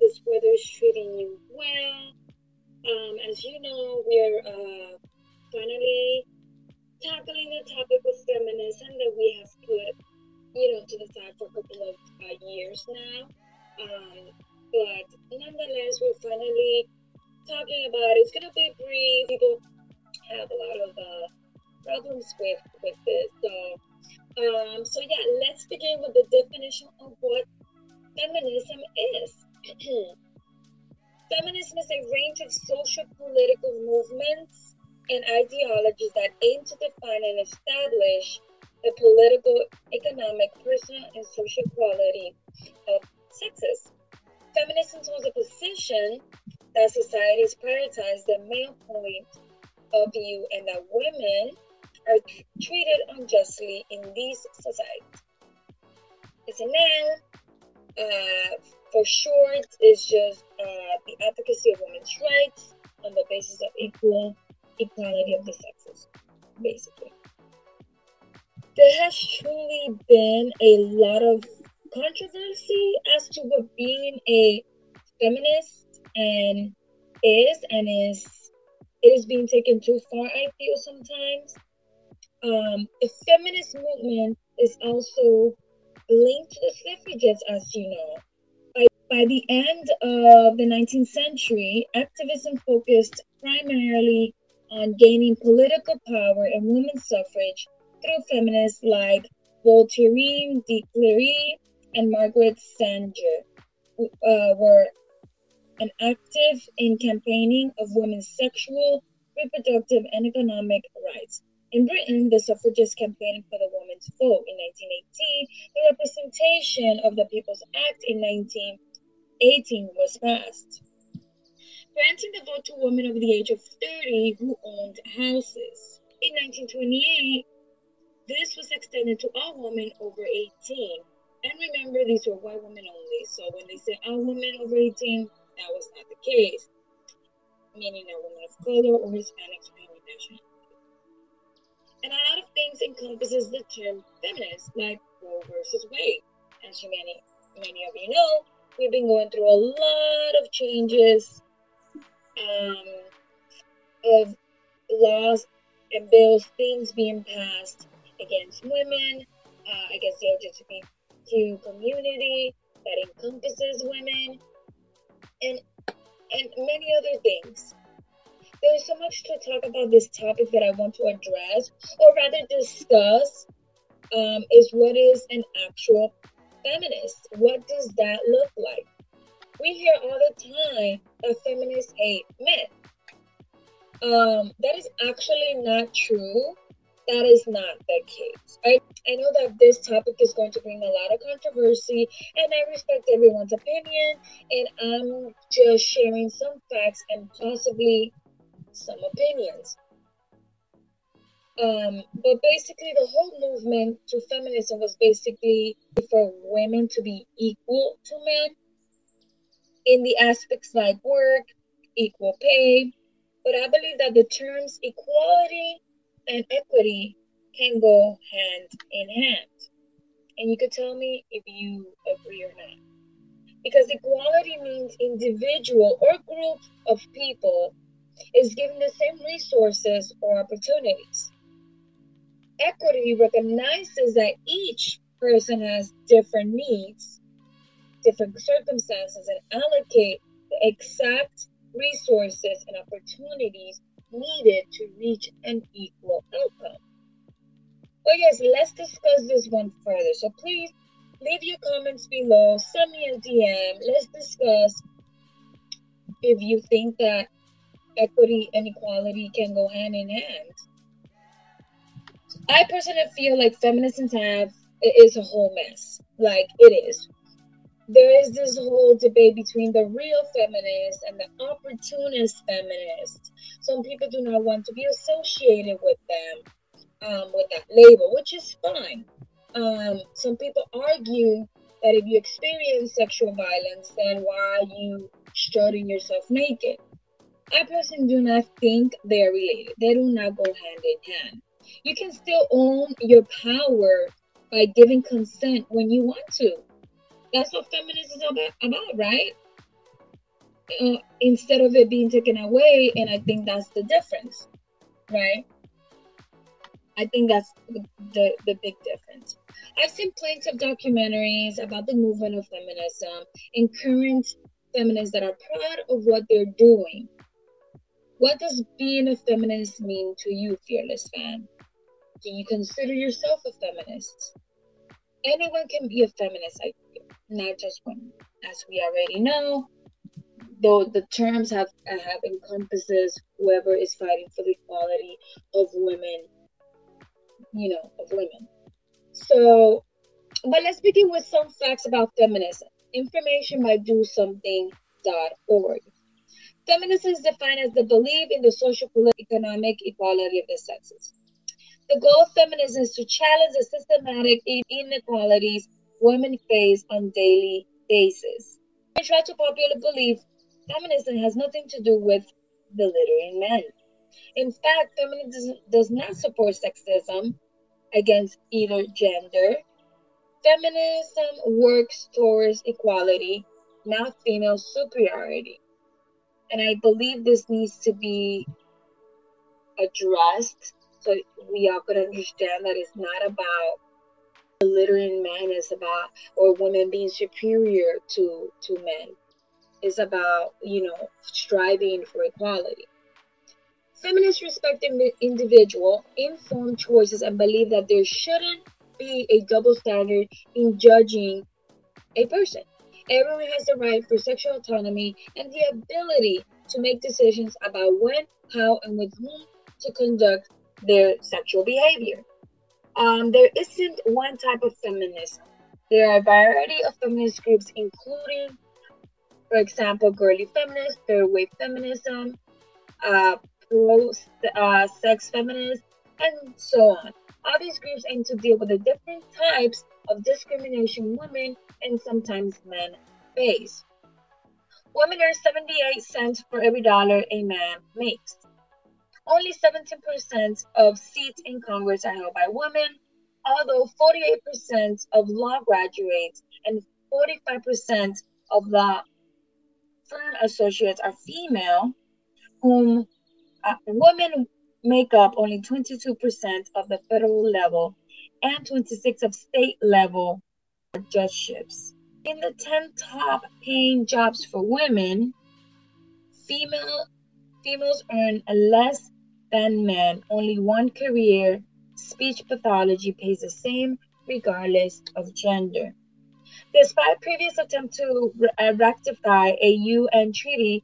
this weather is treating you well. Um, as you know, we're uh, finally tackling the topic of feminism that we have put, you know, to the side for a couple of uh, years now. Um, but nonetheless, we're finally talking about it. It's gonna be brief. People have a lot of uh, problems with with this. So, um, so yeah, let's begin with the definition of what feminism is. Feminism is a range of social political movements and ideologies that aim to define and establish the political, economic, personal, and social equality of sexes. Feminism holds a position that society societies prioritize the male point of view and that women are treated unjustly in these societies. It's a noun. Uh, for short, it's just uh, the advocacy of women's rights on the basis of equal equality of the sexes, basically. There has truly been a lot of controversy as to what being a feminist and is and is it is being taken too far i feel sometimes um the feminist movement is also linked to the suffragettes as you know by, by the end of the 19th century activism focused primarily on gaining political power and women's suffrage through feminists like Voltairine de Cleyre and Margaret Sanger, uh, were and active in campaigning of women's sexual, reproductive, and economic rights. In Britain, the suffragists campaigning for the women's vote in 1918, the Representation of the People's Act in 1918 was passed, granting the vote to women over the age of 30 who owned houses. In 1928, this was extended to all women over 18. And remember, these were white women only. So when they say all women over 18, that was not the case, meaning a woman of color or Hispanics or any nationality. And a lot of things encompasses the term feminist, like Roe versus Wade. As you many, many of you know, we've been going through a lot of changes um, of laws and bills, things being passed against women, uh, against the LGBTQ community that encompasses women, and and many other things. There's so much to talk about this topic that I want to address, or rather discuss, um, is what is an actual feminist? What does that look like? We hear all the time that feminists hate men. Um, that is actually not true that is not the case. I, I know that this topic is going to bring a lot of controversy, and I respect everyone's opinion, and I'm just sharing some facts and possibly some opinions. Um, but basically, the whole movement to feminism was basically for women to be equal to men in the aspects like work, equal pay. But I believe that the terms equality and equity can go hand in hand. And you could tell me if you agree or not. Because equality means individual or group of people is given the same resources or opportunities. Equity recognizes that each person has different needs, different circumstances, and allocate the exact resources and opportunities needed to reach an equal outcome. But yes, let's discuss this one further. So please leave your comments below, send me a DM. Let's discuss if you think that equity and equality can go hand in hand. I personally feel like feminism have is a whole mess. Like it is there is this whole debate between the real feminists and the opportunist feminists. Some people do not want to be associated with them, um, with that label, which is fine. Um, some people argue that if you experience sexual violence, then why are you strutting yourself naked? I personally do not think they are related. They do not go hand in hand. You can still own your power by giving consent when you want to. That's what feminism is about, about right? Uh, instead of it being taken away, and I think that's the difference, right? I think that's the, the, the big difference. I've seen plenty of documentaries about the movement of feminism and current feminists that are proud of what they're doing. What does being a feminist mean to you, fearless fan? Do you consider yourself a feminist? Anyone can be a feminist, I feel, not just women. As we already know, though the terms have have encompasses whoever is fighting for the equality of women you know, of women. So, but let's begin with some facts about feminism. Information by DoSomething.org. Feminism is defined as the belief in the social, political, economic equality of the sexes. The goal of feminism is to challenge the systematic inequalities women face on daily basis. Contrary to popular belief, feminism has nothing to do with belittling men. In fact, feminism does not support sexism against either gender. Feminism works towards equality, not female superiority. And I believe this needs to be addressed so we all could understand that it's not about belittling men, it's about or women being superior to to men. It's about, you know, striving for equality. Feminists respect individual, informed choices, and believe that there shouldn't be a double standard in judging a person. Everyone has the right for sexual autonomy and the ability to make decisions about when, how, and with whom to conduct their sexual behavior. Um, there isn't one type of feminism. There are a variety of feminist groups, including, for example, girly feminist, third wave feminism, uh, pro uh, sex feminists, and so on. All these groups aim to deal with the different types of discrimination women and sometimes men face. Women earn 78 cents for every dollar a man makes. Only 17% of seats in Congress are held by women, although 48% of law graduates and 45% of law firm associates are female, whom uh, women make up only 22% of the federal level and 26 of state level judgeships. In the 10 top paying jobs for women, female females earn less than men. Only one career, speech pathology, pays the same regardless of gender. Despite previous attempts to uh, rectify a UN treaty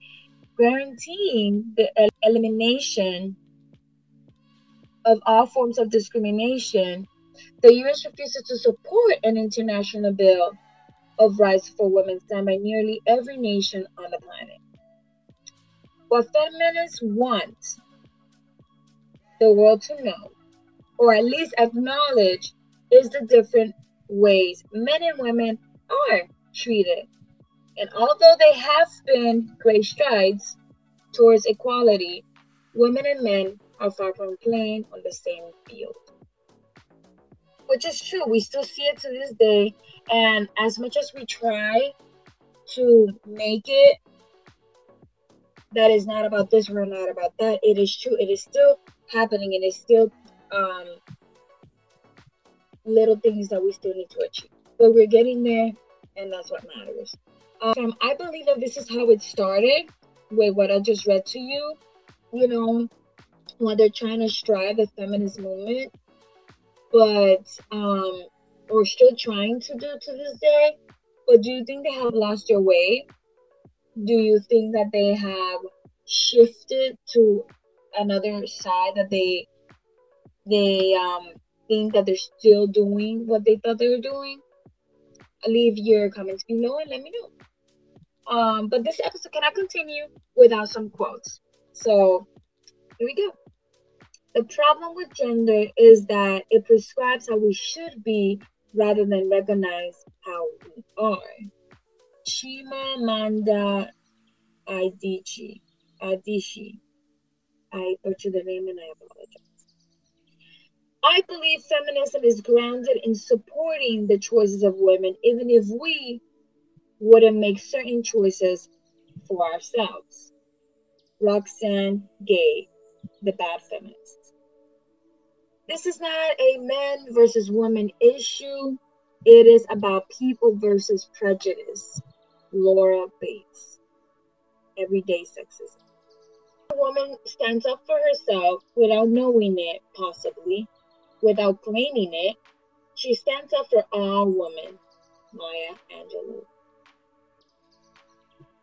guaranteeing the elimination of all forms of discrimination, the U.S. refuses to support an international bill of rights for women signed by nearly every nation on the planet. What feminists want the world to know, or at least acknowledge, is the different ways men and women are treated and although they have been great strides towards equality, women and men are far from playing on the same field. Which is true. We still see it to this day. And as much as we try to make it that is not about this, we're not about that, it is true. It is still happening. And It is still um, little things that we still need to achieve. But we're getting there, and that's what matters. Um, I believe that this is how it started with what I just read to you. You know, when they're trying to strive the feminist movement, but um, or still trying to do to this day. But do you think they have lost their way? Do you think that they have shifted to another side that they they um think that they're still doing what they thought they were doing? leave your comments below and let me know. Um, but this episode cannot continue without some quotes. So here we go. The problem with gender is that it prescribes how we should be rather than recognize how we are. Chimamanda Adichie. Adichie. I butchered the name and I apologize. I believe feminism is grounded in supporting the choices of women, even if we wouldn't make certain choices for ourselves. Roxane Gay, the bad feminist. This is not a men versus women issue. It is about people versus prejudice. Laura Bates. Everyday sexism. A woman stands up for herself without knowing it, possibly, without claiming it. She stands up for all women. Maya Angelou.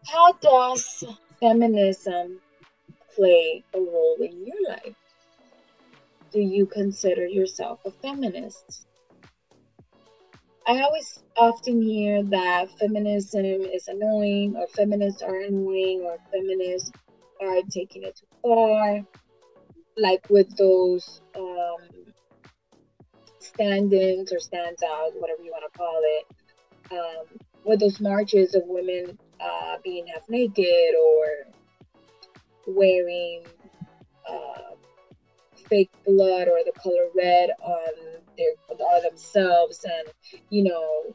How does feminism play a role in your life? Do you consider yourself a feminist? I always often hear that feminism is annoying, or feminists are annoying, or feminists are taking it too far. Like with those um, stand ins or stands out, whatever you want to call it, um, with those marches of women uh, being half naked or wearing uh, fake blood or the color red on their on themselves, and you know,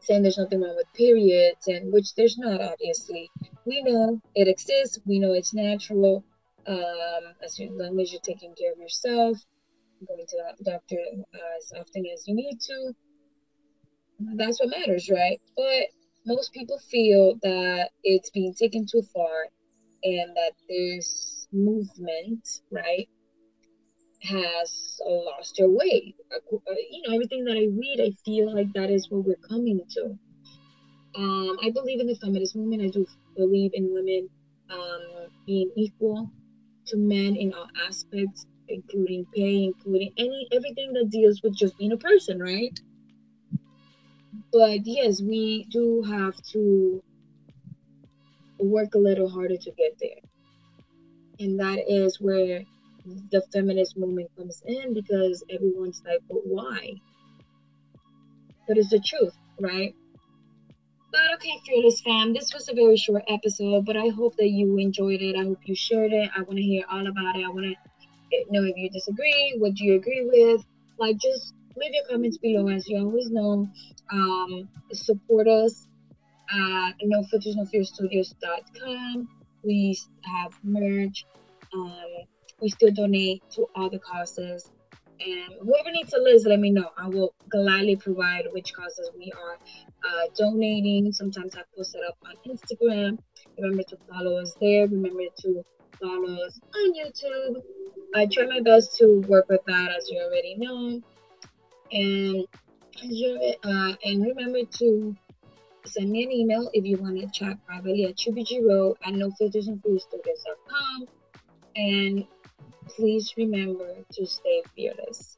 saying there's nothing wrong with periods, and which there's not. Obviously, we know it exists. We know it's natural. Um, as long as you're taking care of yourself, going to the doctor as often as you need to. That's what matters, right? But most people feel that it's being taken too far and that this movement, right, has lost their way. Uh, you know, everything that I read, I feel like that is what we're coming to. Um, I believe in the feminist movement. I do believe in women um, being equal to men in all aspects, including pay, including any everything that deals with just being a person, right? But yes, we do have to work a little harder to get there. And that is where the feminist movement comes in because everyone's like, but why? But it's the truth, right? But okay, Fearless fam, this was a very short episode, but I hope that you enjoyed it. I hope you shared it. I want to hear all about it. I want to know if you disagree, what do you agree with. Like, just leave your comments below. As you always know, um, support us at no no fear. We have merch. Um, we still donate to all the causes. And whoever needs a list, let me know. I will gladly provide which causes we are uh, donating. Sometimes I post it up on Instagram. Remember to follow us there. Remember to follow us on YouTube. I try my best to work with that, as you already know. And uh, and remember to send me an email if you want to chat privately at choobiejiroux at nofiltersnofearsstudios.com. And please remember to stay fearless.